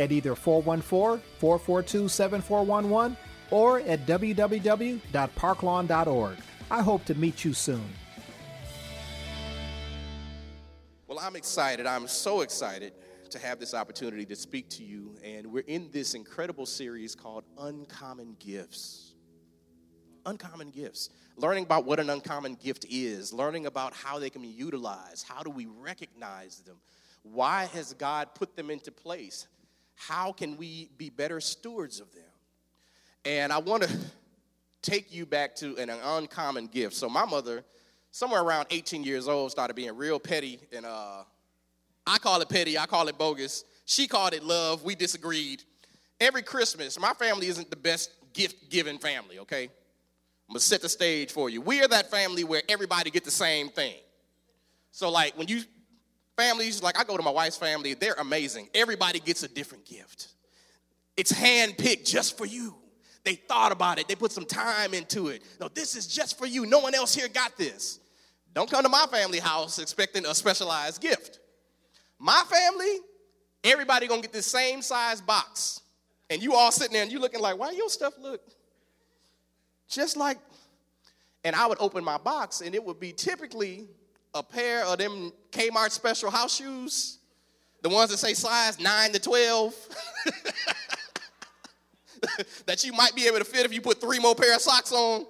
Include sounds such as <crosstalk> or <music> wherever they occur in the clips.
at either 414 442 7411 or at www.parklawn.org. I hope to meet you soon. Well, I'm excited. I'm so excited to have this opportunity to speak to you. And we're in this incredible series called Uncommon Gifts. Uncommon gifts. Learning about what an uncommon gift is, learning about how they can be utilized. How do we recognize them? Why has God put them into place? How can we be better stewards of them? And I want to take you back to an uncommon gift. So, my mother, somewhere around 18 years old, started being real petty and uh, I call it petty, I call it bogus. She called it love. We disagreed. Every Christmas, my family isn't the best gift giving family, okay? I'm gonna set the stage for you. We are that family where everybody get the same thing. So, like, when you families, like I go to my wife's family, they're amazing. Everybody gets a different gift. It's handpicked just for you. They thought about it, they put some time into it. No, this is just for you. No one else here got this. Don't come to my family house expecting a specialized gift. My family, everybody gonna get the same size box. And you all sitting there and you looking like, why your stuff look just like, and I would open my box and it would be typically a pair of them Kmart special house shoes, the ones that say size 9 to 12. <laughs> that you might be able to fit if you put three more pair of socks on.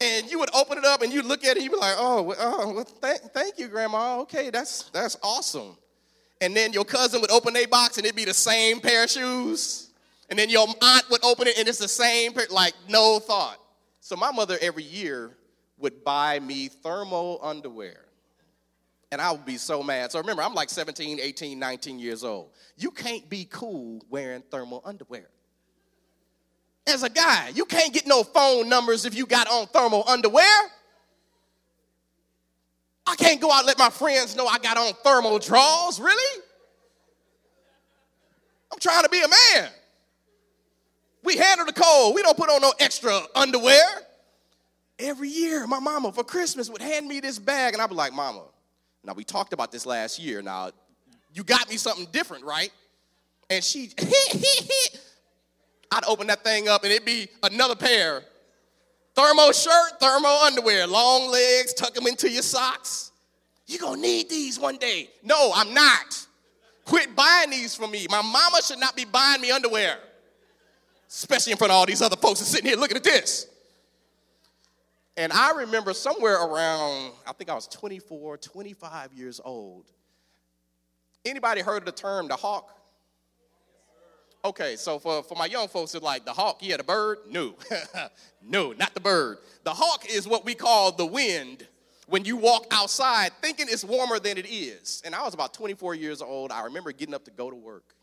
And you would open it up and you'd look at it and you'd be like, oh, oh well, th- thank you, Grandma. Okay, that's, that's awesome. And then your cousin would open a box and it'd be the same pair of shoes. And then your aunt would open it and it's the same pair, like no thought. So my mother every year would buy me thermal underwear. And I would be so mad. So remember, I'm like 17, 18, 19 years old. You can't be cool wearing thermal underwear as a guy. You can't get no phone numbers if you got on thermal underwear. I can't go out and let my friends know I got on thermal drawers, really? I'm trying to be a man. We handle the cold. We don't put on no extra underwear. Every year, my mama for Christmas would hand me this bag, and I'd be like, Mama, now we talked about this last year. Now, you got me something different, right? And she, <laughs> I'd open that thing up and it'd be another pair. Thermo shirt, thermo underwear, long legs, tuck them into your socks. You're gonna need these one day. No, I'm not. Quit buying these for me. My mama should not be buying me underwear, especially in front of all these other folks that's sitting here looking at this. And I remember somewhere around, I think I was 24, 25 years old. Anybody heard of the term the hawk? Okay, so for, for my young folks, it's like the hawk, yeah, the bird? No. <laughs> no, not the bird. The hawk is what we call the wind when you walk outside thinking it's warmer than it is. And I was about 24 years old. I remember getting up to go to work.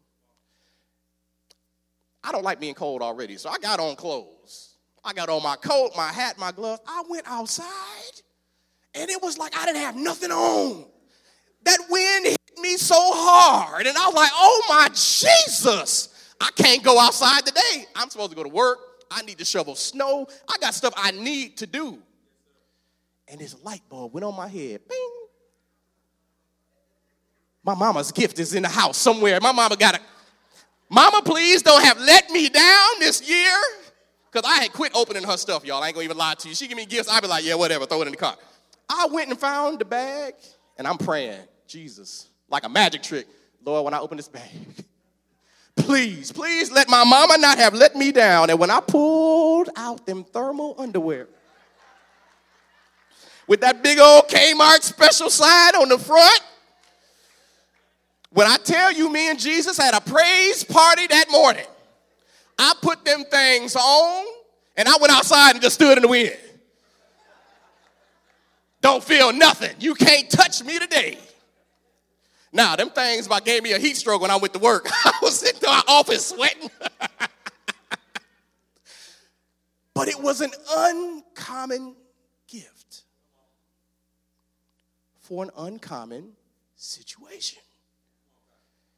I don't like being cold already, so I got on clothes. I got on my coat, my hat, my gloves. I went outside, and it was like I didn't have nothing on. That wind hit me so hard, and I was like, oh my Jesus. I can't go outside today. I'm supposed to go to work. I need to shovel snow. I got stuff I need to do. And this light bulb went on my head. Bing. My mama's gift is in the house somewhere. My mama got it. Mama, please don't have let me down this year. Because I had quit opening her stuff, y'all. I ain't gonna even lie to you. She give me gifts, I'd be like, yeah, whatever, throw it in the car. I went and found the bag, and I'm praying, Jesus, like a magic trick. Lord, when I open this bag, <laughs> Please, please let my mama not have let me down. And when I pulled out them thermal underwear with that big old Kmart special sign on the front, when I tell you, me and Jesus had a praise party that morning, I put them things on and I went outside and just stood in the wind. Don't feel nothing. You can't touch me today. Now, them things about gave me a heat stroke when I went to work. <laughs> I was sitting in my office sweating. <laughs> but it was an uncommon gift for an uncommon situation.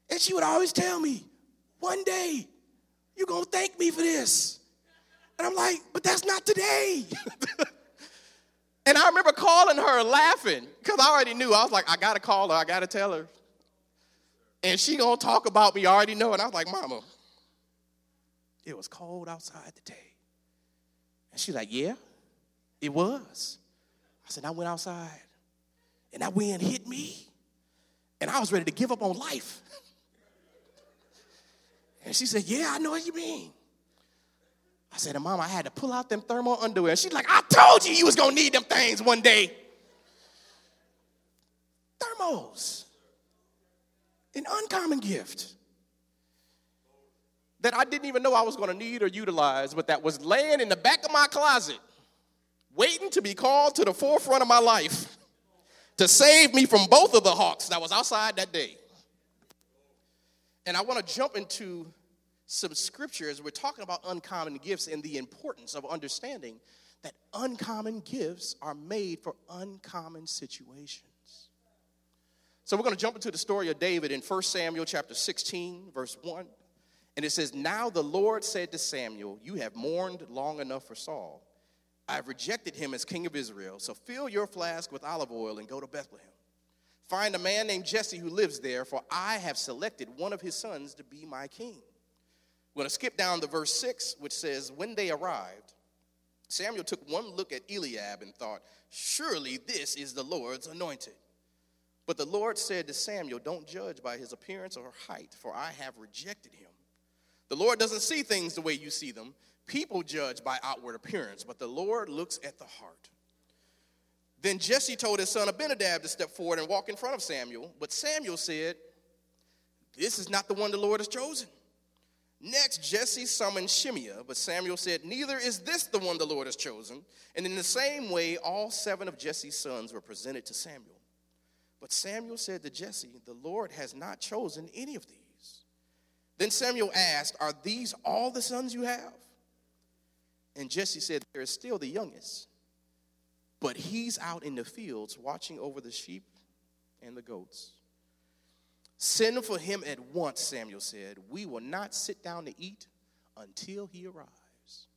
And she would always tell me, one day, you're going to thank me for this. And I'm like, but that's not today. <laughs> and I remember calling her laughing because I already knew. I was like, I got to call her. I got to tell her. And she going to talk about me. I already know. And I was like, Mama, it was cold outside today. And she's like, Yeah, it was. I said, I went outside and that wind hit me and I was ready to give up on life. <laughs> And she said, Yeah, I know what you mean. I said, Mom, I had to pull out them thermal underwear. And she's like, I told you you was gonna need them things one day. Thermals. An uncommon gift that I didn't even know I was gonna need or utilize, but that was laying in the back of my closet, waiting to be called to the forefront of my life to save me from both of the hawks that was outside that day. And I want to jump into some scriptures. We're talking about uncommon gifts and the importance of understanding that uncommon gifts are made for uncommon situations. So we're going to jump into the story of David in 1 Samuel chapter 16, verse 1. And it says, Now the Lord said to Samuel, You have mourned long enough for Saul. I have rejected him as king of Israel. So fill your flask with olive oil and go to Bethlehem. Find a man named Jesse who lives there, for I have selected one of his sons to be my king. We're going to skip down to verse 6, which says, When they arrived, Samuel took one look at Eliab and thought, Surely this is the Lord's anointed. But the Lord said to Samuel, Don't judge by his appearance or height, for I have rejected him. The Lord doesn't see things the way you see them. People judge by outward appearance, but the Lord looks at the heart. Then Jesse told his son Abinadab to step forward and walk in front of Samuel. But Samuel said, This is not the one the Lord has chosen. Next, Jesse summoned Shimea, but Samuel said, Neither is this the one the Lord has chosen. And in the same way, all seven of Jesse's sons were presented to Samuel. But Samuel said to Jesse, The Lord has not chosen any of these. Then Samuel asked, Are these all the sons you have? And Jesse said, There is still the youngest but he's out in the fields watching over the sheep and the goats. Send for him at once, Samuel said. We will not sit down to eat until he arrives.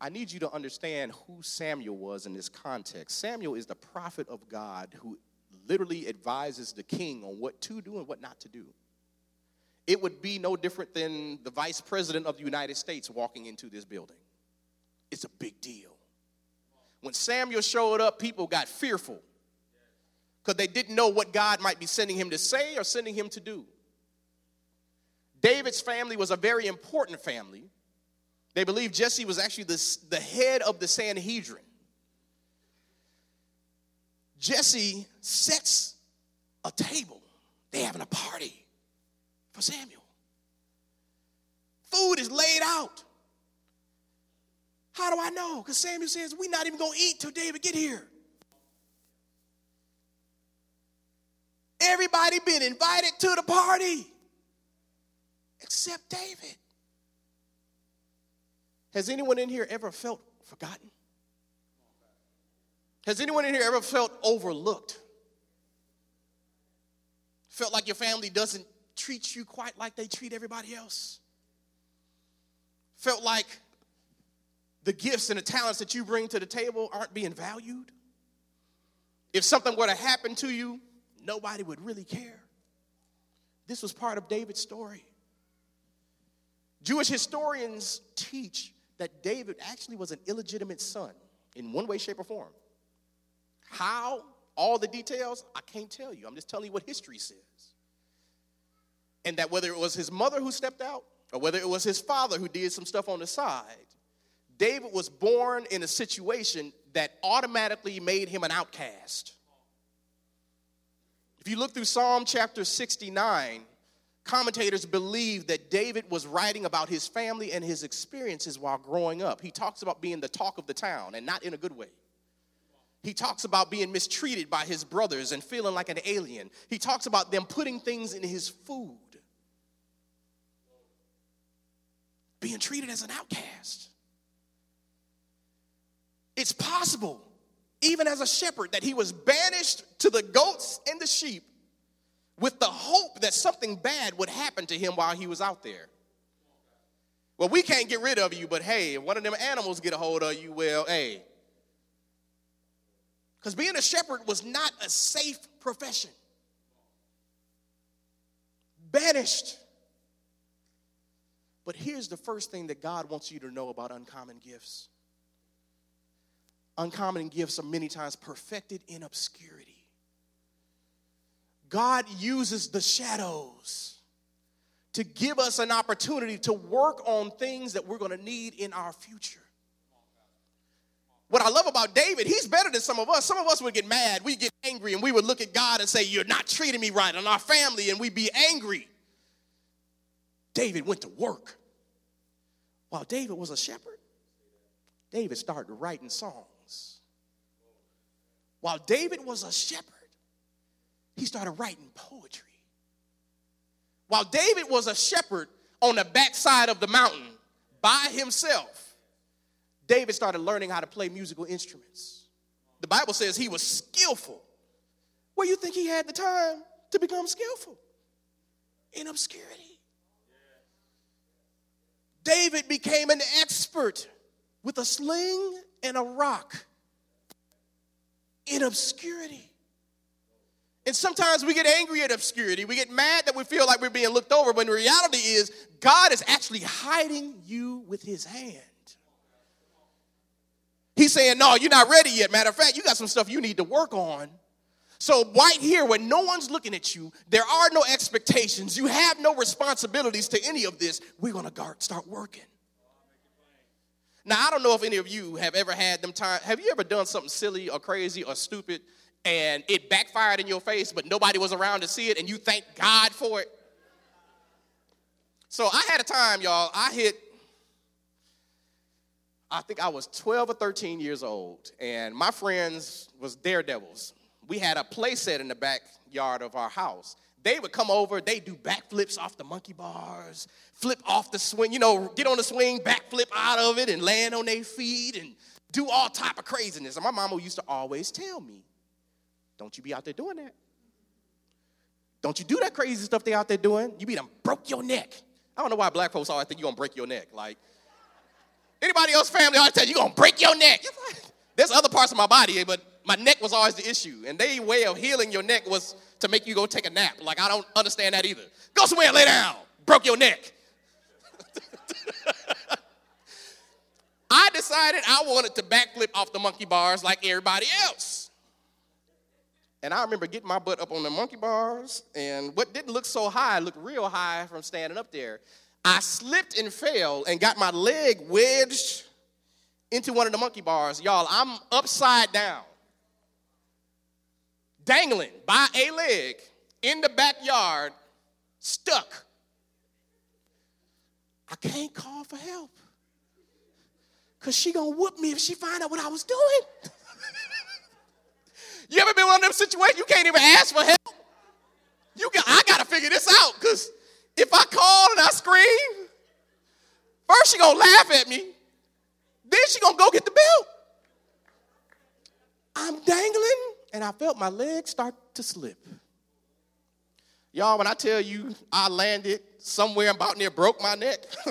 I need you to understand who Samuel was in this context. Samuel is the prophet of God who literally advises the king on what to do and what not to do. It would be no different than the vice president of the United States walking into this building. It's a big deal. When Samuel showed up, people got fearful because they didn't know what God might be sending him to say or sending him to do. David's family was a very important family. They believed Jesse was actually the, the head of the Sanhedrin. Jesse sets a table. They're having a party for Samuel. Food is laid out. How do I know? Because Samuel says, We're not even going to eat till David get here. Everybody been invited to the party except David. Has anyone in here ever felt forgotten? Has anyone in here ever felt overlooked? Felt like your family doesn't treat you quite like they treat everybody else? Felt like the gifts and the talents that you bring to the table aren't being valued? If something were to happen to you, nobody would really care. This was part of David's story. Jewish historians teach that David actually was an illegitimate son in one way, shape, or form. How? All the details? I can't tell you. I'm just telling you what history says. And that whether it was his mother who stepped out or whether it was his father who did some stuff on the side, David was born in a situation that automatically made him an outcast. If you look through Psalm chapter 69, commentators believe that David was writing about his family and his experiences while growing up. He talks about being the talk of the town and not in a good way. He talks about being mistreated by his brothers and feeling like an alien. He talks about them putting things in his food, being treated as an outcast. It's possible, even as a shepherd, that he was banished to the goats and the sheep with the hope that something bad would happen to him while he was out there. Well, we can't get rid of you, but hey, if one of them animals get a hold of you, well, hey. Because being a shepherd was not a safe profession. Banished. But here's the first thing that God wants you to know about uncommon gifts uncommon gifts are many times perfected in obscurity. God uses the shadows to give us an opportunity to work on things that we're going to need in our future. What I love about David, he's better than some of us. Some of us would get mad, we get angry, and we would look at God and say, You're not treating me right, and our family, and we'd be angry. David went to work. While David was a shepherd, David started writing songs. While David was a shepherd, he started writing poetry. While David was a shepherd on the backside of the mountain by himself, David started learning how to play musical instruments. The Bible says he was skillful. Where you think he had the time to become skillful? In obscurity. David became an expert with a sling and a rock in obscurity. And sometimes we get angry at obscurity. We get mad that we feel like we're being looked over, but the reality is, God is actually hiding you with his hand. He's saying, No, you're not ready yet. Matter of fact, you got some stuff you need to work on. So, right here, when no one's looking at you, there are no expectations, you have no responsibilities to any of this, we're gonna start working. Now, I don't know if any of you have ever had them time. Have you ever done something silly or crazy or stupid and it backfired in your face, but nobody was around to see it, and you thank God for it. So I had a time, y'all, I hit, I think I was 12 or 13 years old, and my friends was daredevils. We had a play set in the backyard of our house. They would come over, they do backflips off the monkey bars, flip off the swing, you know, get on the swing, backflip out of it, and land on their feet, and do all type of craziness. And my mama used to always tell me, don't you be out there doing that. Don't you do that crazy stuff they out there doing. You be them broke your neck. I don't know why black folks always think you're gonna break your neck. Like, anybody else family always tell you, you're gonna break your neck. There's other parts of my body, but my neck was always the issue. And their way of healing your neck was to make you go take a nap. Like, I don't understand that either. Go somewhere and lay down. Broke your neck. <laughs> I decided I wanted to backflip off the monkey bars like everybody else. And I remember getting my butt up on the monkey bars, and what didn't look so high looked real high from standing up there. I slipped and fell and got my leg wedged into one of the monkey bars. Y'all, I'm upside down, dangling by a leg in the backyard, stuck. I can't call for help because she gonna whoop me if she find out what I was doing. <laughs> You ever been in one of them situations you can't even ask for help? You got, I got to figure this out because if I call and I scream, first she gonna laugh at me, then she gonna go get the belt. I'm dangling and I felt my legs start to slip. Y'all, when I tell you I landed somewhere about near broke my neck. <laughs>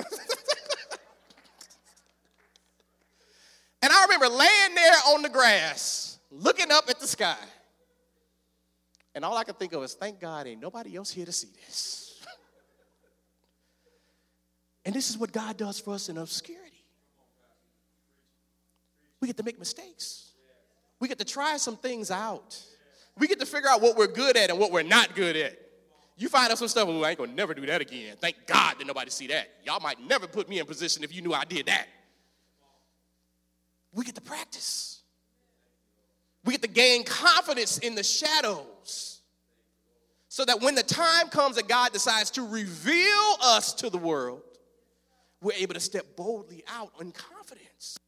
and I remember laying there on the grass looking up at the sky. And all I could think of is, thank God ain't nobody else here to see this. <laughs> and this is what God does for us in obscurity. We get to make mistakes. We get to try some things out. We get to figure out what we're good at and what we're not good at. You find out some stuff, oh, I ain't gonna never do that again. Thank God that nobody see that. Y'all might never put me in position if you knew I did that. We get to practice. We get to gain confidence in the shadows. So that when the time comes that God decides to reveal us to the world, we're able to step boldly out confidence.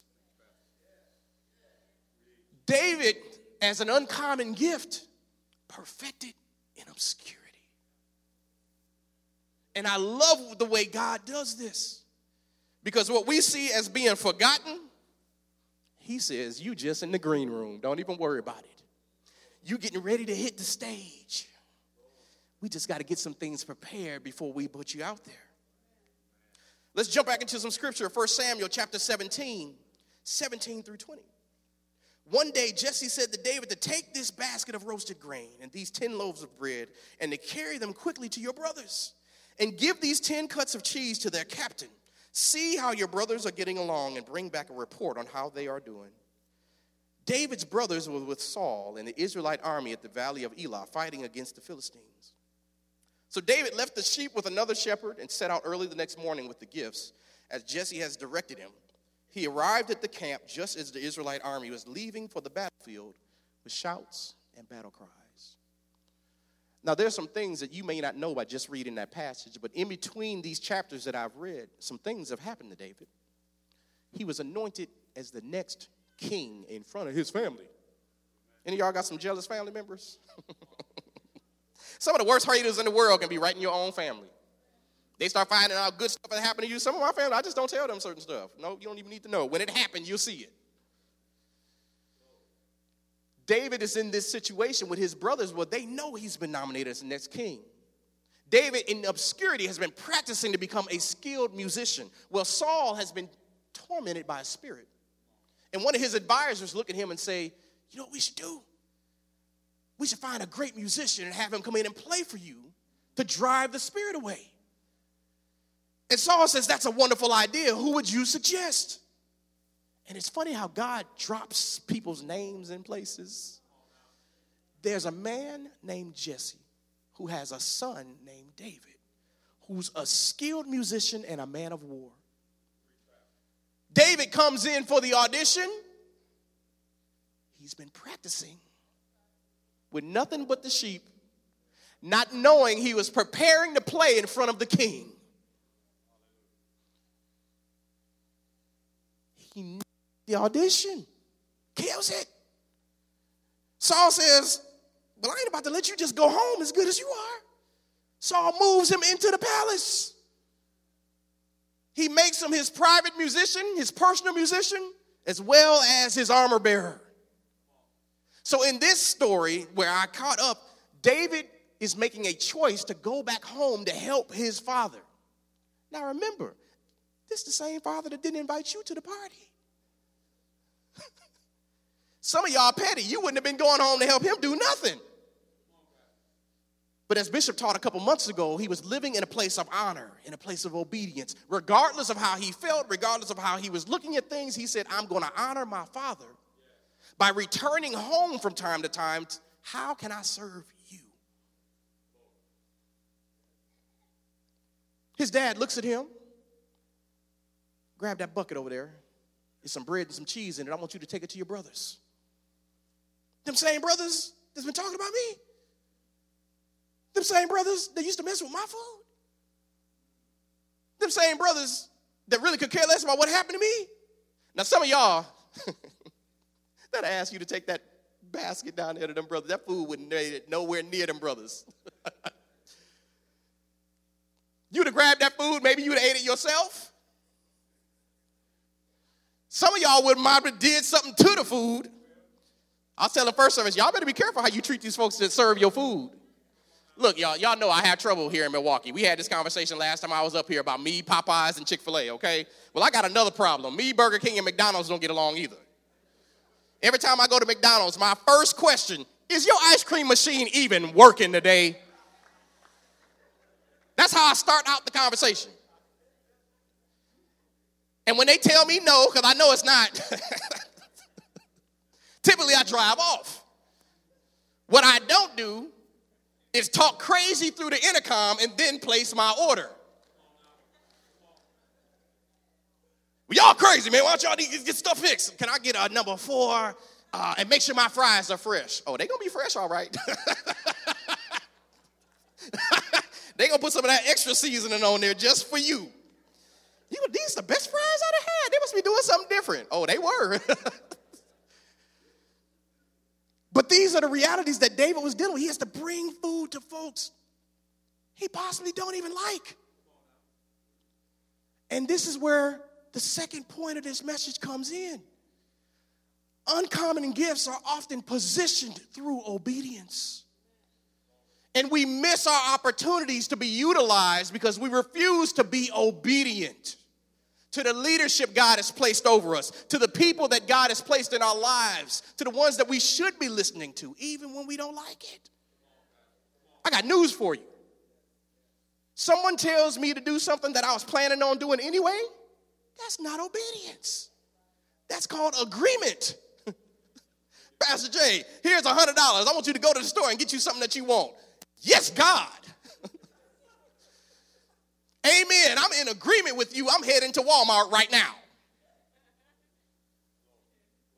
David, as an uncommon gift, perfected in obscurity. And I love the way God does this. Because what we see as being forgotten, he says, You just in the green room. Don't even worry about it. You getting ready to hit the stage. We just got to get some things prepared before we put you out there. Let's jump back into some scripture. 1 Samuel chapter 17, 17 through 20. One day, Jesse said to David to take this basket of roasted grain and these 10 loaves of bread and to carry them quickly to your brothers and give these 10 cuts of cheese to their captain. See how your brothers are getting along and bring back a report on how they are doing. David's brothers were with Saul and the Israelite army at the valley of Elah fighting against the Philistines. So David left the sheep with another shepherd and set out early the next morning with the gifts, as Jesse has directed him. He arrived at the camp just as the Israelite army was leaving for the battlefield with shouts and battle cries. Now, there's some things that you may not know by just reading that passage, but in between these chapters that I've read, some things have happened to David. He was anointed as the next king in front of his family. Any of y'all got some jealous family members? <laughs> some of the worst haters in the world can be right in your own family. They start finding out good stuff that happened to you. Some of my family, I just don't tell them certain stuff. No, you don't even need to know. When it happened, you'll see it. David is in this situation with his brothers where they know he's been nominated as the next king. David, in obscurity, has been practicing to become a skilled musician. Well, Saul has been tormented by a spirit. And one of his advisors look at him and say, You know what we should do? We should find a great musician and have him come in and play for you to drive the spirit away. And Saul says, That's a wonderful idea. Who would you suggest? And it's funny how God drops people's names in places. There's a man named Jesse who has a son named David, who's a skilled musician and a man of war. David comes in for the audition. He's been practicing with nothing but the sheep, not knowing he was preparing to play in front of the king. He the audition, kills it. Saul says, Well, I ain't about to let you just go home as good as you are. Saul moves him into the palace. He makes him his private musician, his personal musician, as well as his armor bearer. So, in this story where I caught up, David is making a choice to go back home to help his father. Now, remember, this is the same father that didn't invite you to the party. <laughs> Some of y'all petty. You wouldn't have been going home to help him do nothing. But as Bishop taught a couple months ago, he was living in a place of honor, in a place of obedience. Regardless of how he felt, regardless of how he was looking at things, he said, I'm going to honor my father by returning home from time to time. How can I serve you? His dad looks at him, grab that bucket over there. There's some bread and some cheese in it. I want you to take it to your brothers. Them same brothers that's been talking about me. Them same brothers that used to mess with my food. Them same brothers that really could care less about what happened to me. Now, some of y'all <laughs> that I ask you to take that basket down there to them brothers. That food wouldn't nowhere near them brothers. <laughs> You'd have grabbed that food, maybe you'd have ate it yourself. Some of y'all would have did something to the food I was telling first service, y'all better be careful how you treat these folks that serve your food. Look, y'all, y'all know I have trouble here in Milwaukee. We had this conversation last time I was up here about me, Popeyes, and Chick fil A, okay? Well, I got another problem. Me, Burger King, and McDonald's don't get along either. Every time I go to McDonald's, my first question is your ice cream machine even working today? That's how I start out the conversation. And when they tell me no, because I know it's not, <laughs> Typically, I drive off. What I don't do is talk crazy through the intercom and then place my order. Well, y'all crazy, man. Why don't y'all to get stuff fixed? Can I get a number four uh, and make sure my fries are fresh? Oh, they gonna be fresh, all right. <laughs> they gonna put some of that extra seasoning on there just for you. You, these are the best fries I've had. They must be doing something different. Oh, they were. <laughs> but these are the realities that David was dealing with. He has to bring food to folks he possibly don't even like. And this is where the second point of this message comes in. Uncommon gifts are often positioned through obedience. And we miss our opportunities to be utilized because we refuse to be obedient to the leadership God has placed over us, to the people that God has placed in our lives, to the ones that we should be listening to, even when we don't like it. I got news for you. Someone tells me to do something that I was planning on doing anyway, that's not obedience. That's called agreement. <laughs> Pastor Jay, here's a $100. I want you to go to the store and get you something that you want. Yes, God. <laughs> Amen. I'm in agreement with you. I'm heading to Walmart right now.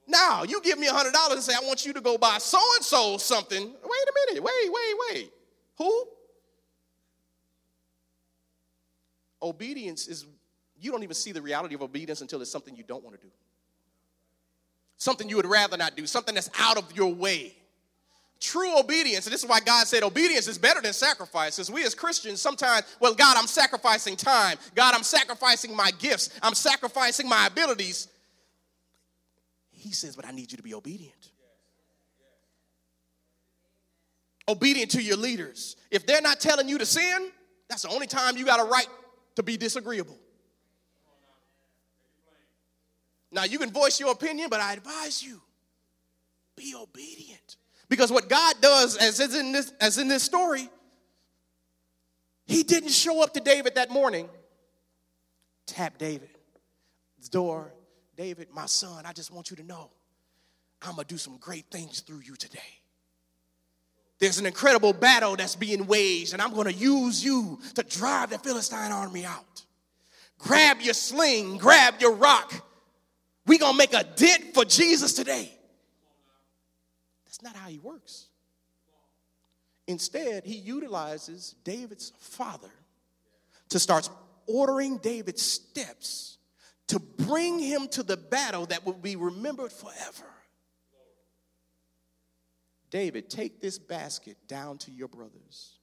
Now, you give me a $100 and say, I want you to go buy so and so something. Wait a minute. Wait, wait, wait. Who? Obedience is, you don't even see the reality of obedience until it's something you don't want to do. Something you would rather not do, something that's out of your way true obedience, and this is why God said obedience is better than sacrifice, because we as Christians sometimes, well, God, I'm sacrificing time. God, I'm sacrificing my gifts. I'm sacrificing my abilities. He says, but I need you to be obedient. Obedient to your leaders. If they're not telling you to sin, that's the only time you got a right to be disagreeable. Now, you can voice your opinion, but I advise you be obedient. Because what God does, as in this, as in this story, he didn't show up to David that morning. Tap David's door. David, my son, I just want you to know I'm going to do some great things through you today. There's an incredible battle that's being waged, and I'm going to use you to drive the Philistine army out. Grab your sling, grab your rock. We're going to make a dent for Jesus today. That's not how he works. Instead, he utilizes David's father to start ordering David's steps to bring him to the battle that will be remembered forever. David, take this basket down to your brothers.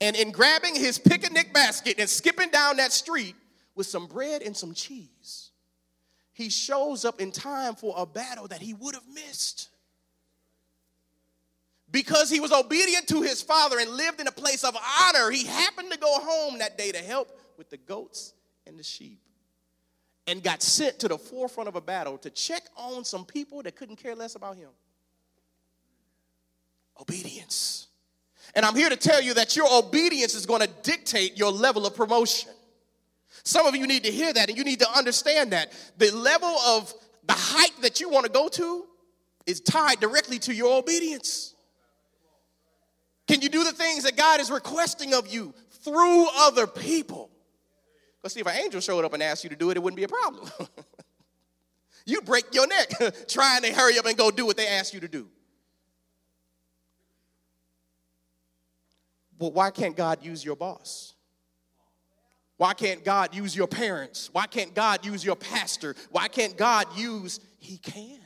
And in grabbing his picnic basket and skipping down that street with some bread and some cheese, he shows up in time for a battle that he would have missed because he was obedient to his father and lived in a place of honor, he happened to go home that day to help with the goats and the sheep and got sent to the forefront of a battle to check on some people that couldn't care less about him. Obedience. And I'm here to tell you that your obedience is going to dictate your level of promotion. Some of you need to hear that and you need to understand that. The level of the height that you want to go to is tied directly to your obedience. Can you do the things that God is requesting of you through other people? Let's see, if an angel showed up and asked you to do it, it wouldn't be a problem. <laughs> you break your neck <laughs> trying to hurry up and go do what they asked you to do. But why can't God use your boss? Why can't God use your parents? Why can't God use your pastor? Why can't God use? He can.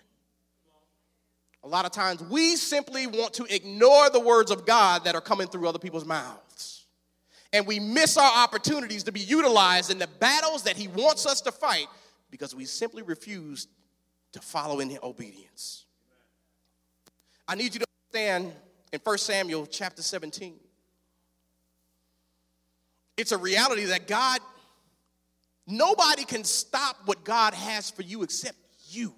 A lot of times we simply want to ignore the words of God that are coming through other people's mouths. And we miss our opportunities to be utilized in the battles that He wants us to fight because we simply refuse to follow in obedience. I need you to understand in 1 Samuel chapter 17. It's a reality that God, nobody can stop what God has for you except you.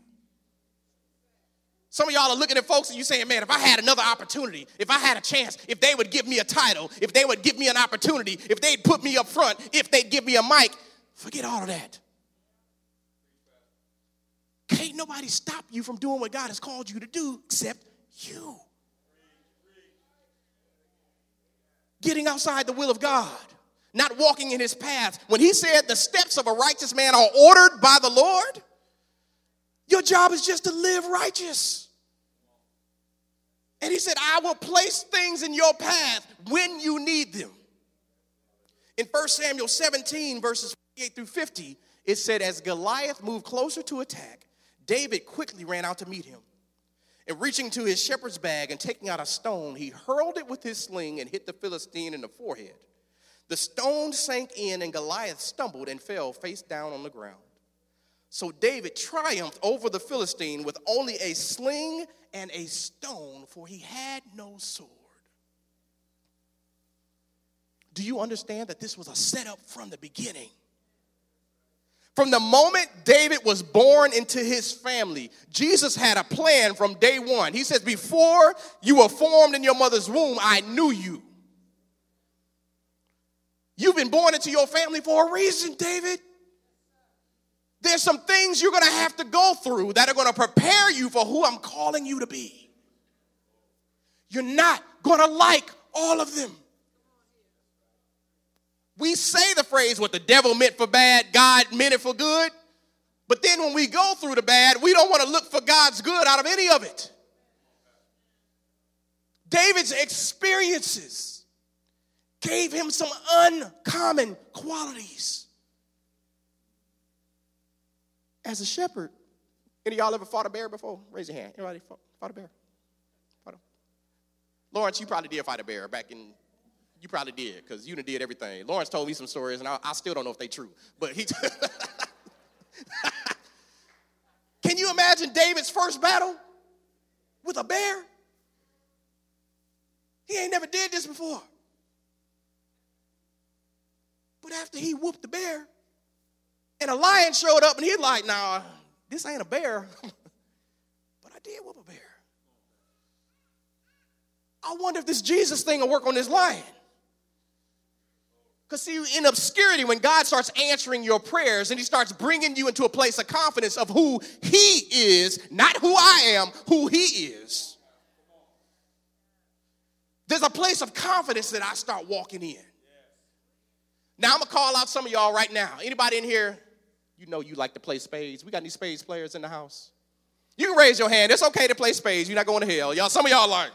Some of y'all are looking at folks and you saying, man, if I had another opportunity, if I had a chance, if they would give me a title, if they would give me an opportunity, if they'd put me up front, if they'd give me a mic, forget all of that. Can't nobody stop you from doing what God has called you to do except you. getting outside the will of God, not walking in his path. When he said the steps of a righteous man are ordered by the Lord, your job is just to live righteous. And he said, I will place things in your path when you need them. In 1 Samuel 17, verses 48 through 50, it said, As Goliath moved closer to attack, David quickly ran out to meet him. And reaching to his shepherd's bag and taking out a stone, he hurled it with his sling and hit the Philistine in the forehead. The stone sank in, and Goliath stumbled and fell face down on the ground. So David triumphed over the Philistine with only a sling and a stone, for he had no sword. Do you understand that this was a setup from the beginning? From the moment David was born into his family, Jesus had a plan from day one. He says, Before you were formed in your mother's womb, I knew you. You've been born into your family for a reason, David. There's some things you're going to have to go through that are going to prepare you for who I'm calling you to be. You're not going to like all of them. We say the phrase, what the devil meant for bad, God meant it for good. But then when we go through the bad, we don't want to look for God's good out of any of it. David's experiences gave him some uncommon qualities as a shepherd. Any of y'all ever fought a bear before? Raise your hand. Anybody fought, fought a bear? Fought a... Lawrence, you probably did fight a bear back in. You probably did because you done did everything. Lawrence told me some stories, and I, I still don't know if they true. But he. <laughs> Can you imagine David's first battle with a bear? He ain't never did this before. But after he whooped the bear, and a lion showed up and he's like, nah, this ain't a bear. <laughs> but I did whoop a bear. I wonder if this Jesus thing will work on this lion. Because, see, in obscurity, when God starts answering your prayers and He starts bringing you into a place of confidence of who He is, not who I am, who He is, there's a place of confidence that I start walking in. Now, I'm going to call out some of y'all right now. Anybody in here you know you like to play spades. We got any spades players in the house? You can raise your hand. It's okay to play spades. You're not going to hell. Y'all, some of y'all like.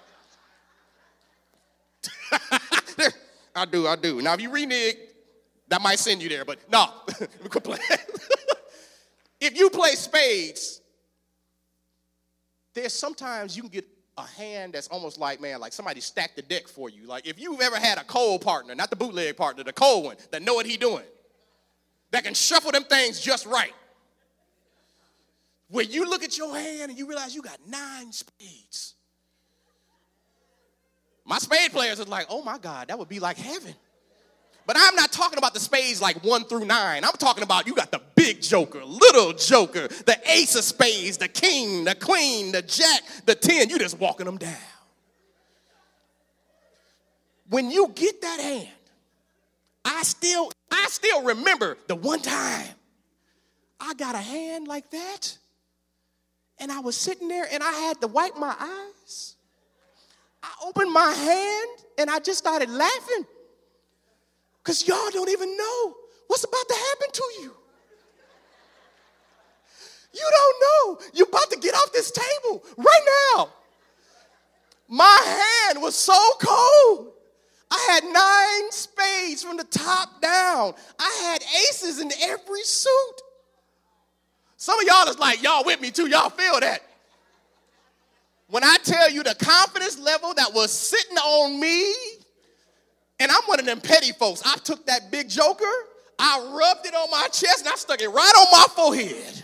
<laughs> I do, I do. Now, if you renege, that might send you there, but no, <laughs> <laughs> if you play spades, there's sometimes you can get a hand that's almost like, man, like somebody stacked the deck for you. Like if you've ever had a cold partner, not the bootleg partner, the cold one, that know what he doing that can shuffle them things just right. When you look at your hand and you realize you got nine spades. My spade players are like, oh my God, that would be like heaven. But I'm not talking about the spades like one through nine. I'm talking about you got the big joker, little joker, the ace of spades, the king, the queen, the jack, the ten. You just walking them down. When you get that hand, I still, I still remember the one time I got a hand like that, and I was sitting there and I had to wipe my eyes. I opened my hand and I just started laughing. Because y'all don't even know what's about to happen to you. You don't know. You're about to get off this table right now. My hand was so cold. I had nine spades from the top down. I had aces in every suit. Some of y'all is like, y'all with me too. Y'all feel that. When I tell you the confidence level that was sitting on me, and I'm one of them petty folks. I took that big joker, I rubbed it on my chest, and I stuck it right on my forehead.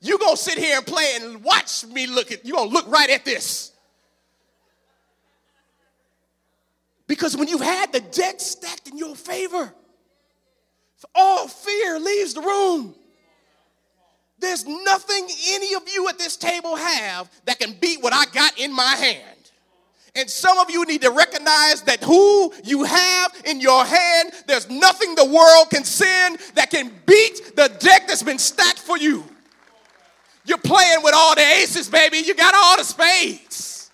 You gonna sit here and play and watch me look at, you gonna look right at this. Because when you've had the deck stacked in your favor, all fear leaves the room. There's nothing any of you at this table have that can beat what I got in my hand. And some of you need to recognize that who you have in your hand, there's nothing the world can send that can beat the deck that's been stacked for you. You're playing with all the aces, baby. You got all the spades.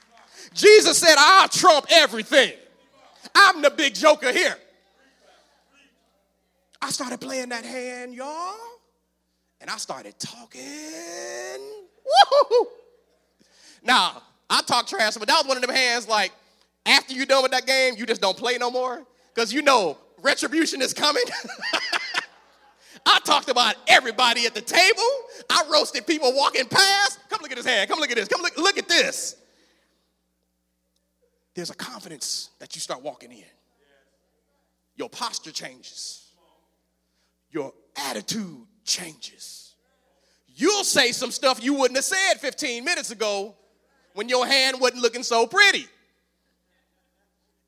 Jesus said, I'll trump everything. I'm the big joker here. I started playing that hand, y'all, and I started talking. Woo-hoo-hoo. Now, I talk trash, but that was one of them hands like, after you're done with that game, you just don't play no more. Because you know retribution is coming. <laughs> I talked about everybody at the table. I roasted people walking past. Come look at his hand. Come look at this. Come look, look at this. There's a confidence that you start walking in. Your posture changes. Your attitude changes. You'll say some stuff you wouldn't have said 15 minutes ago when your hand wasn't looking so pretty.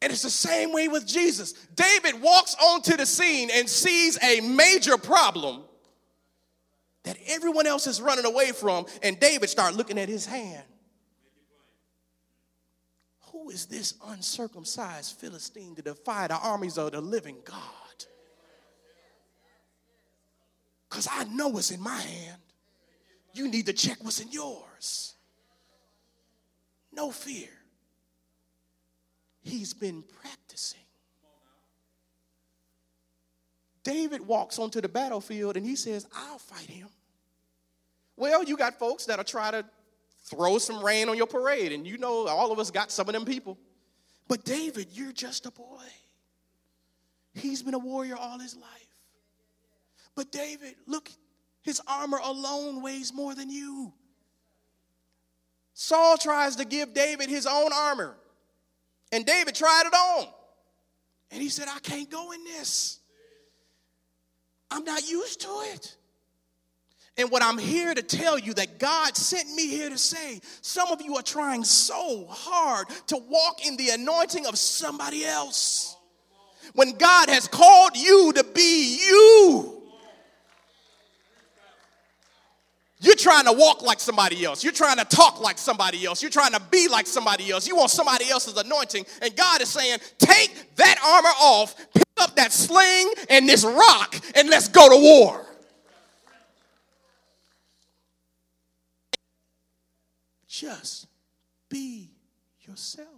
And it's the same way with Jesus. David walks onto the scene and sees a major problem that everyone else is running away from, and David starts looking at his hand. Who is this uncircumcised Philistine to defy the armies of the living God? Because I know what's in my hand. You need to check what's in yours. No fear. He's been practicing. David walks onto the battlefield and he says, I'll fight him. Well, you got folks that'll try to throw some rain on your parade, and you know all of us got some of them people. But David, you're just a boy. He's been a warrior all his life. But David, look, his armor alone weighs more than you. Saul tries to give David his own armor. And David tried it on. And he said, I can't go in this. I'm not used to it. And what I'm here to tell you that God sent me here to say, some of you are trying so hard to walk in the anointing of somebody else. When God has called you to be you. You're trying to walk like somebody else. You're trying to talk like somebody else. You're trying to be like somebody else. You want somebody else's anointing. And God is saying, take that armor off, pick up that sling and this rock, and let's go to war. Just be yourself.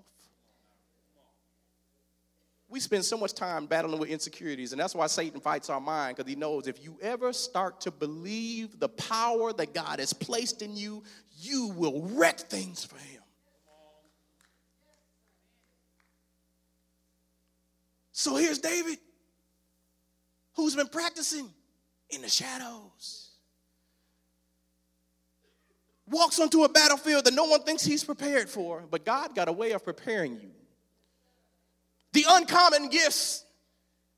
We spend so much time battling with insecurities, and that's why Satan fights our mind because he knows if you ever start to believe the power that God has placed in you, you will wreck things for him. So here's David, who's been practicing in the shadows. Walks onto a battlefield that no one thinks he's prepared for, but God got a way of preparing you the uncommon gifts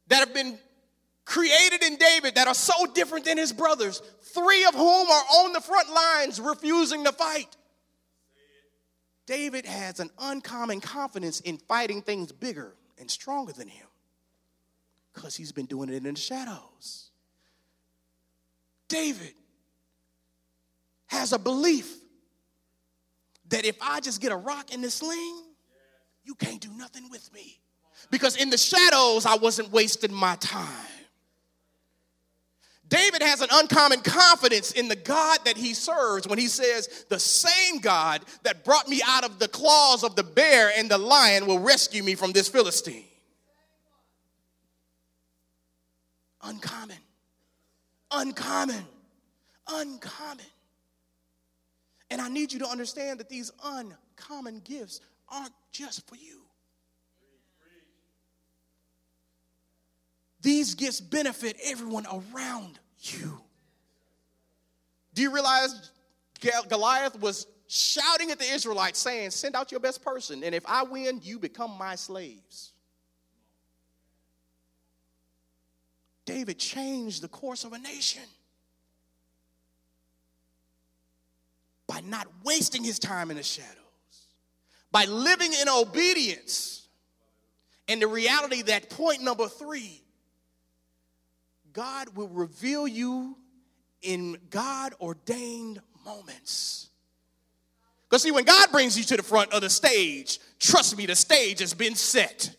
that have been created in David that are so different than his brothers, three of whom are on the front lines refusing to fight. David has an uncommon confidence in fighting things bigger and stronger than him because he's been doing it in the shadows. David has a belief that if I just get a rock in this sling, you can't do nothing with me because in the shadows, I wasn't wasting my time. David has an uncommon confidence in the God that he serves when he says, The same God that brought me out of the claws of the bear and the lion will rescue me from this Philistine. Uncommon, uncommon, uncommon. And I need you to understand that these uncommon gifts aren't just for you. These gifts benefit everyone around you. Do you realize Goliath was shouting at the Israelites saying, Send out your best person, and if I win, you become my slaves. David changed the course of a nation by not wasting his time in the shadows, by living in obedience. And the reality that point number three God will reveal you in God ordained moments. Because, see, when God brings you to the front of the stage, trust me, the stage has been set.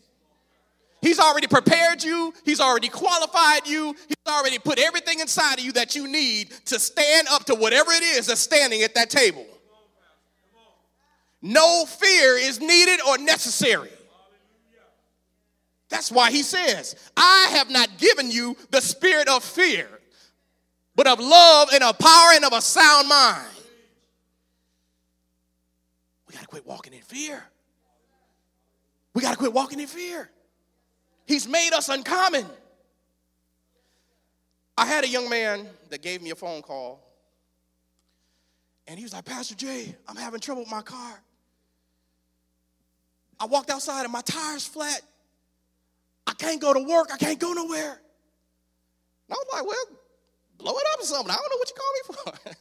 He's already prepared you, He's already qualified you, He's already put everything inside of you that you need to stand up to whatever it is that's standing at that table. No fear is needed or necessary. That's why he says, I have not given you the spirit of fear, but of love and of power and of a sound mind. We got to quit walking in fear. We got to quit walking in fear. He's made us uncommon. I had a young man that gave me a phone call, and he was like, Pastor Jay, I'm having trouble with my car. I walked outside and my tire's flat. I can't go to work. I can't go nowhere. And I was like, well, blow it up or something. I don't know what you call me for.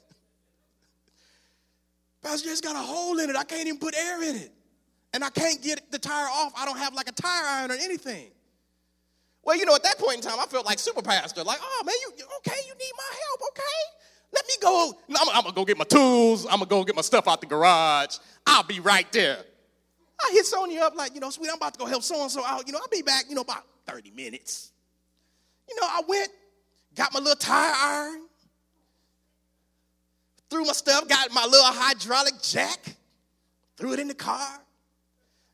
<laughs> Pastor Jay's got a hole in it. I can't even put air in it. And I can't get the tire off. I don't have like a tire iron or anything. Well, you know, at that point in time, I felt like super pastor. Like, oh man, you okay? You need my help? Okay, let me go. I'm, I'm gonna go get my tools. I'm gonna go get my stuff out the garage. I'll be right there. I hit Sonya up like, you know, sweet, I'm about to go help so and so out. You know, I'll be back, you know, about 30 minutes. You know, I went, got my little tire iron, threw my stuff, got my little hydraulic jack, threw it in the car,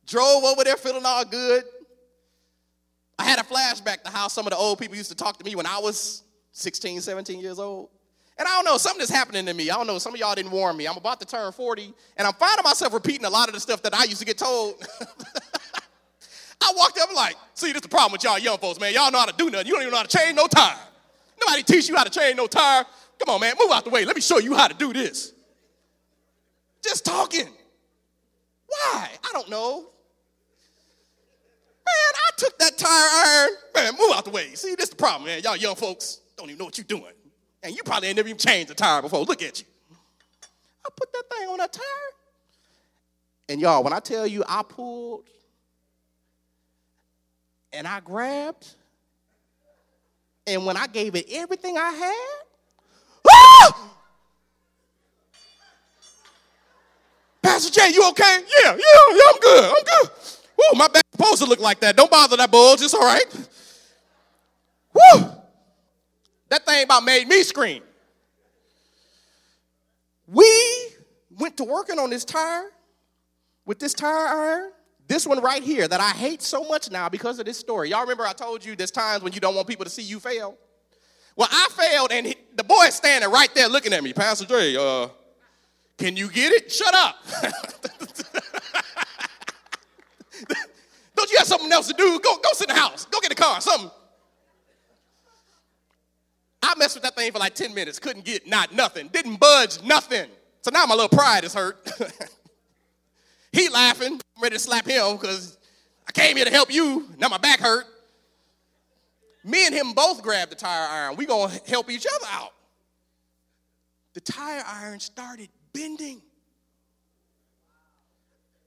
drove over there feeling all good. I had a flashback to how some of the old people used to talk to me when I was 16, 17 years old. And I don't know, something is happening to me. I don't know, some of y'all didn't warn me. I'm about to turn 40, and I'm finding myself repeating a lot of the stuff that I used to get told. <laughs> I walked up like, see, this is the problem with y'all young folks, man. Y'all know how to do nothing. You don't even know how to change no tire. Nobody teach you how to change no tire. Come on, man, move out the way. Let me show you how to do this. Just talking. Why? I don't know. Took that tire iron. Man, move out the way. See, this is the problem, man. Y'all young folks don't even know what you're doing. And you probably ain't never even changed a tire before. Look at you. I put that thing on that tire. And y'all, when I tell you I pulled and I grabbed, and when I gave it everything I had! Pastor Jay, you okay? Yeah, yeah, yeah, I'm good. I'm good. Woo, my back supposed to look like that. Don't bother that bulge. It's all right. Woo! That thing about made me scream. We went to working on this tire with this tire iron. This one right here that I hate so much now because of this story. Y'all remember I told you there's times when you don't want people to see you fail? Well, I failed, and he, the boy standing right there looking at me. Pastor Dre, uh, can you get it? Shut up. <laughs> You have something else to do? Go, go sit in the house. Go get a car, something. I messed with that thing for like 10 minutes, couldn't get not nothing, didn't budge nothing. So now my little pride is hurt. <laughs> he laughing, I'm ready to slap him because I came here to help you. Now my back hurt. Me and him both grabbed the tire iron. We gonna help each other out. The tire iron started bending.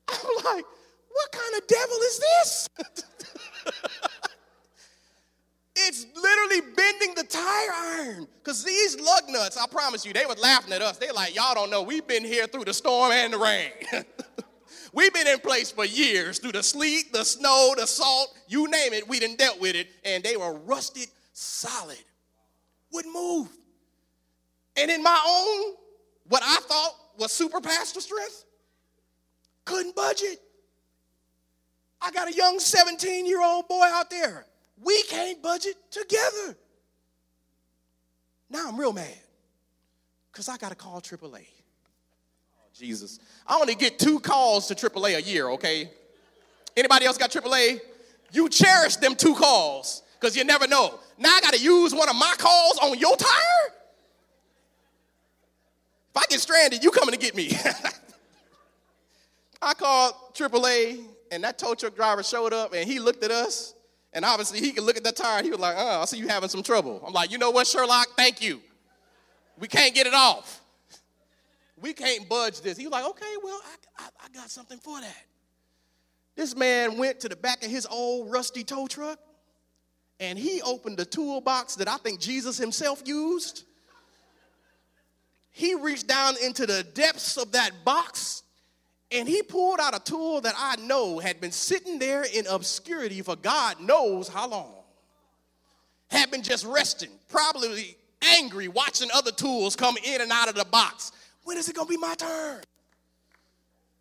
<laughs> I'm like, what kind of devil is this? <laughs> It's literally bending the tire iron. Because these lug nuts, I promise you, they were laughing at us. They like, y'all don't know, we've been here through the storm and the rain. <laughs> we've been in place for years through the sleet, the snow, the salt, you name it, we done dealt with it. And they were rusted solid. Wouldn't move. And in my own, what I thought was super pastor strength, couldn't budget. I got a young 17 year old boy out there we can't budget together. Now I'm real mad because I got to call AAA. Oh, Jesus. I only get two calls to AAA a year, okay? Anybody else got AAA? You cherish them two calls because you never know. Now I got to use one of my calls on your tire? If I get stranded, you coming to get me. <laughs> I called AAA, and that tow truck driver showed up, and he looked at us, and obviously, he could look at the tire. He was like, oh, I see you having some trouble. I'm like, you know what, Sherlock? Thank you. We can't get it off. We can't budge this. He was like, okay, well, I, I, I got something for that. This man went to the back of his old rusty tow truck and he opened the toolbox that I think Jesus himself used. He reached down into the depths of that box and he pulled out a tool that I know had been sitting there in obscurity for God knows how long. Had been just resting, probably angry, watching other tools come in and out of the box. When is it gonna be my turn?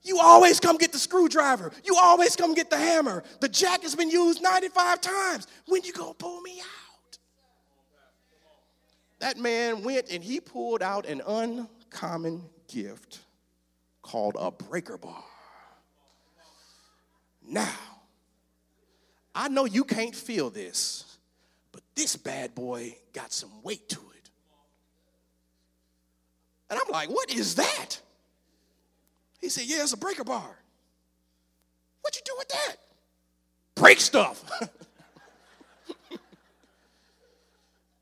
You always come get the screwdriver. You always come get the hammer. The jack has been used 95 times. When you gonna pull me out? That man went and he pulled out an uncommon gift called a breaker bar. Now, I know you can't feel this, but this bad boy got some weight to it. And I'm like, what is that? He said, yeah, it's a breaker bar. What you do with that? Break stuff. <laughs>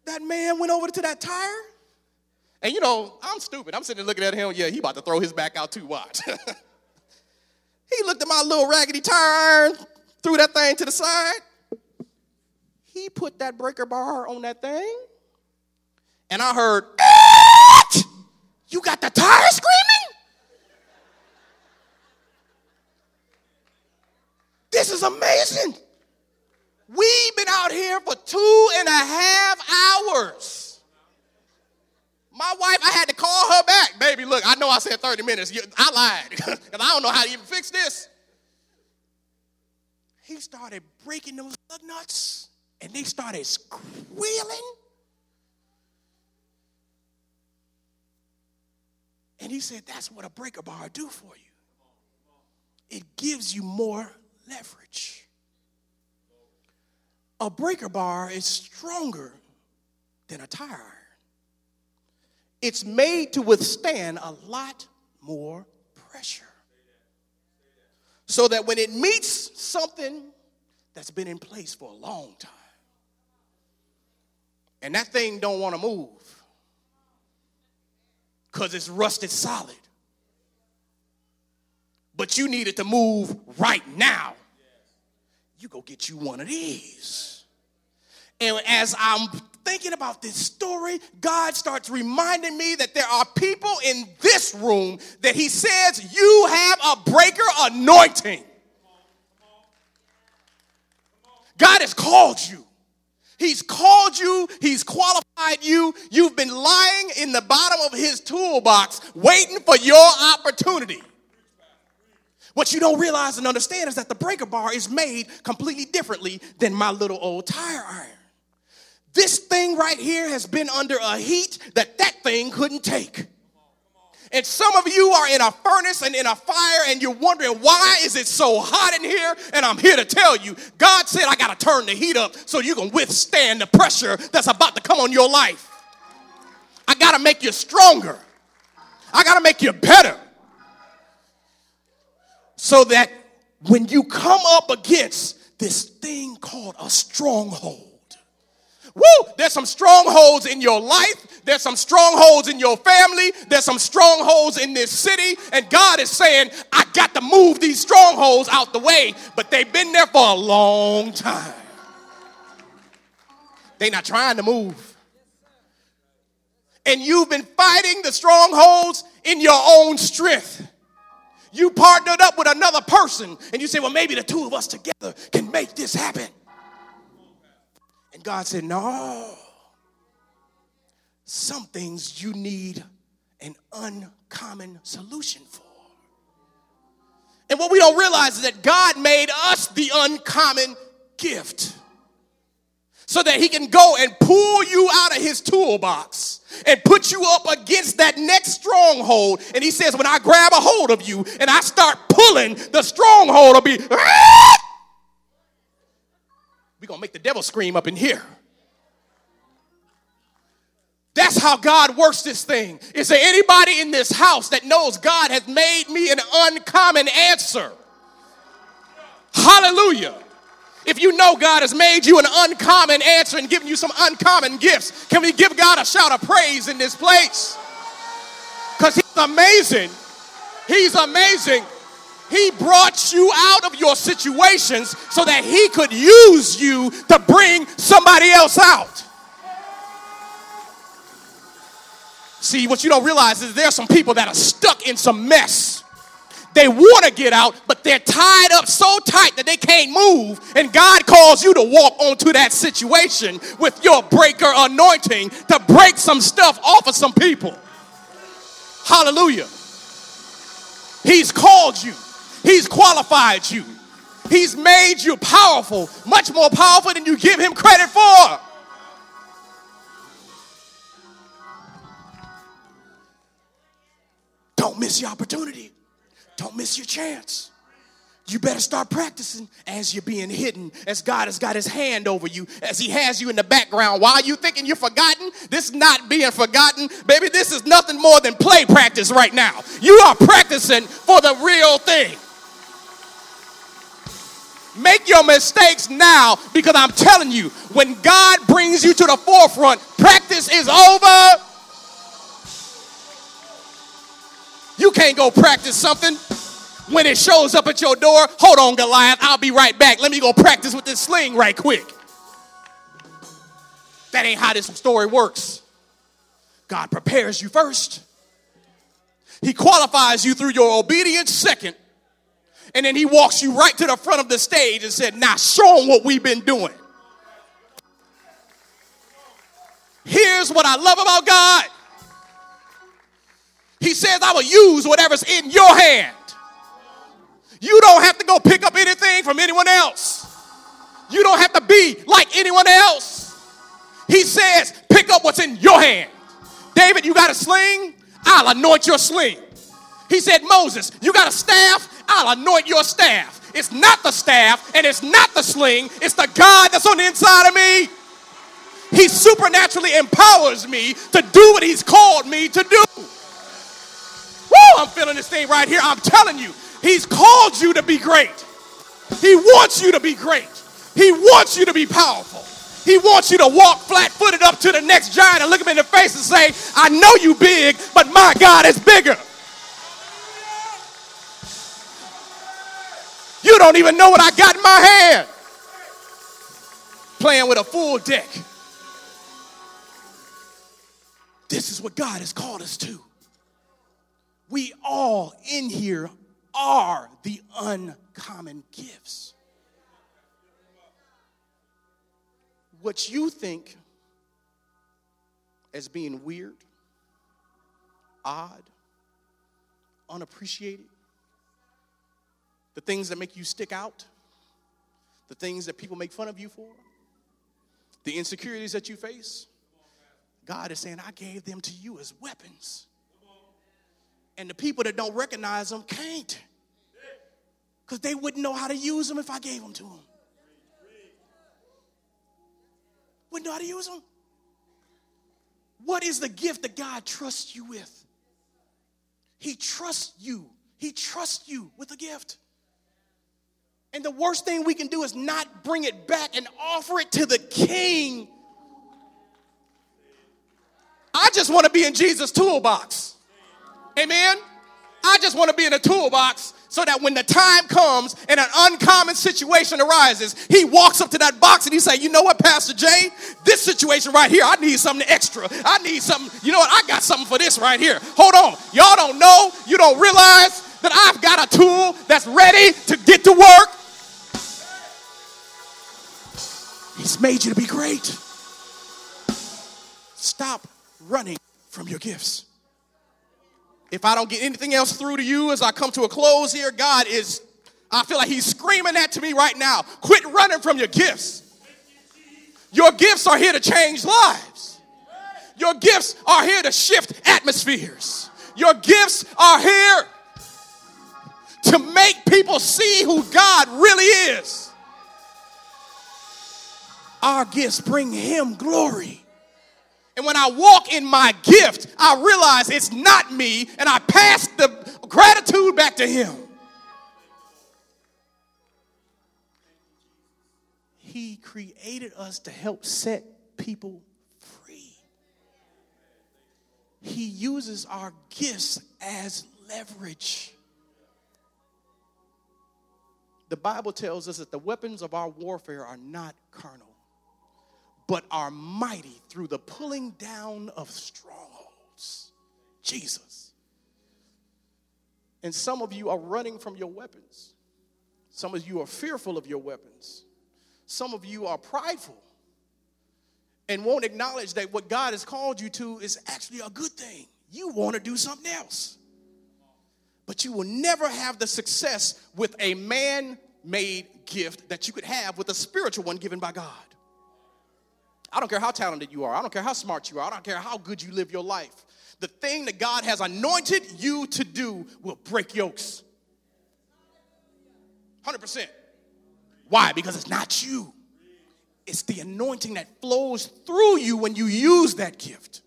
that man went over to that tire. And you know, I'm stupid. I'm sitting there looking at him. Yeah, he about to throw his back out too. Watch. <laughs> he looked at my little raggedy tire iron, threw that thing to the side. He put that breaker bar on that thing. And I heard, you got the tire screaming? This is amazing. We've been out here for two and a half hours. My wife, I had to call her back. Baby, look, I know I said 30 minutes. I lied <laughs> because I don't know how to even fix this. He started breaking those lug nuts and they started squealing. And he said, That's what a breaker bar do for you. It gives you more leverage. A breaker bar is stronger than a tire iron. It's made to withstand a lot more pressure. So that when it meets something that's been in place for a long time, and that thing don't want to move because it's rusted solid, but you need it to move right now, you go get you one of these. And as I'm thinking about this story, God starts reminding me that there are people in this room that He says you have a breaker anointing. God has called you. He's called you, He's qualified you. You've been lying in the bottom of His toolbox waiting for your opportunity. What you don't realize and understand is that the breaker bar is made completely differently than my little old tire iron. This thing right here has been under a heat that that thing couldn't take. And some of you are in a furnace and in a fire and you're wondering why is it so hot in here? And I'm here to tell you, God said I got to turn the heat up so you can withstand the pressure that's about to come on your life. I got to make you stronger. I got to make you better so that when you come up against this thing called a stronghold, Woo! There's some strongholds in your life. There's some strongholds in your family. There's some strongholds in this city. And God is saying, I got to move these strongholds out the way, but they've been there for a long time. They're not trying to move. And you've been fighting the strongholds in your own strength you partnered up with another person and you say, well, maybe the two of us together can make this happen. And God said, no. Some things you need an uncommon solution for. And what we don't realize is that God made us the uncommon gift so that he can go and pull you out of his toolbox and put you up against that next stronghold. And he says, when I grab a hold of you and I start pulling, the stronghold will be, ah! <laughs> we're going to make the devil scream up in here. That's how God works this thing. Is there anybody in this house that knows God has made me an uncommon answer? Hallelujah. If you know God has made you an uncommon answer and given you some uncommon gifts, can we give God a shout of praise in this place? Because He's amazing. He's amazing. He brought you out of your situations so that He could use you to bring somebody else out. See, what you don't realize is there are some people that are stuck in some mess. They want to get out, but they're tied up so tight that they can't move. And God calls you to walk onto that situation with your breaker anointing to break some stuff off of some people. Hallelujah. He's called you, He's qualified you, He's made you powerful, much more powerful than you give Him credit for. Don't miss your opportunity. Don't miss your chance. You better start practicing as you're being hidden, as God has got his hand over you, as he has you in the background. Why are you thinking you're forgotten? This is not being forgotten. Baby, this is nothing more than play practice right now. You are practicing for the real thing. Make your mistakes now because I'm telling you, when God brings you to the forefront, practice is over. You can't go practice something when it shows up at your door. Hold on, Goliath, I'll be right back. Let me go practice with this sling right quick. That ain't how this story works. God prepares you first, He qualifies you through your obedience second, and then He walks you right to the front of the stage and said, Now show them what we've been doing. Here's what I love about God he says, I will use whatever's in your hand. You don't have to go pick up anything from anyone else. You don't have to be like anyone else. He says, pick up what's in your hand. David, you got a sling? I'll anoint your sling. He said, Moses, you got a staff? I'll anoint your staff. It's not the staff and it's not the sling, it's the God that's on the inside of me. He supernaturally empowers me to do what He's called me to do. Woo, I'm feeling this thing right here. I'm telling you, He's called you to be great. He wants you to be great. He wants you to be powerful. He wants you to walk flat footed up to the next giant and look him in the face and say, I know you big, but my God is bigger. You don't even know what I got in my hand. Playing with a full deck. This is what God has called us to we all in here are the uncommon gifts. What you think as being weird, odd, unappreciated, the things that make you stick out, the things that people make fun of you for, the insecurities that you face, God is saying, I gave them to you as weapons and the people that don't recognize them can't. Because they wouldn't know how to use them if I gave them to them. Wouldn't know how to use them. What is the gift that God trusts you with? He trusts you. He trusts you with a gift. And the worst thing we can do is not bring it back and offer it to the king. I just want to be in Jesus' toolbox. Amen. I just want to be in a toolbox so that when the time comes and an uncommon situation arises, he walks up to that box and he say, "You know what, Pastor Jay? This situation right here, I need something extra. I need something. You know what? I got something for this right here. Hold on. Y'all don't know. You don't realize that I've got a tool that's ready to get to work. He's made you to be great. Stop running from your gifts. If I don't get anything else through to you as I come to a close here, God is, I feel like He's screaming that to me right now. Quit running from your gifts. Your gifts are here to change lives. Your gifts are here to shift atmospheres. Your gifts are here to make people see who God really is. Our gifts bring Him glory. And when I walk in my gift, I realize it's not me, and I pass the gratitude back to Him. He created us to help set people free. He uses our gifts as leverage. The Bible tells us that the weapons of our warfare are not carnal but are mighty through the pulling down of strongholds. Jesus. And some of you are running from your weapons. Some of you are fearful of your weapons. Some of you are prideful and won't acknowledge that what God has called you to is actually a good thing. You want to do something else. but you will never have the success with a man made gift that you could have with a spiritual one given by God. I don't care how talented you are, I don't care how smart you are, I don't care how good you live your life. The thing that God has anointed you to do will break yokes. 100%. Why? Because it's not you. It's the anointing that flows through you when you use that gift.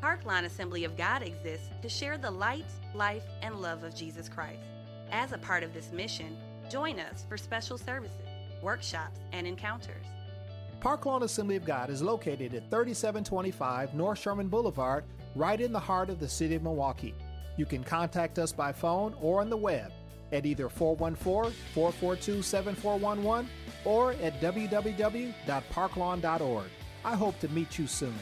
Parklawn Assembly of God exists to share the light, life, and love of Jesus Christ. As a part of this mission, join us for special services, workshops, and encounters. Park Lawn Assembly of God is located at 3725 North Sherman Boulevard, right in the heart of the city of Milwaukee. You can contact us by phone or on the web at either 414 442 7411 or at www.parklawn.org. I hope to meet you soon.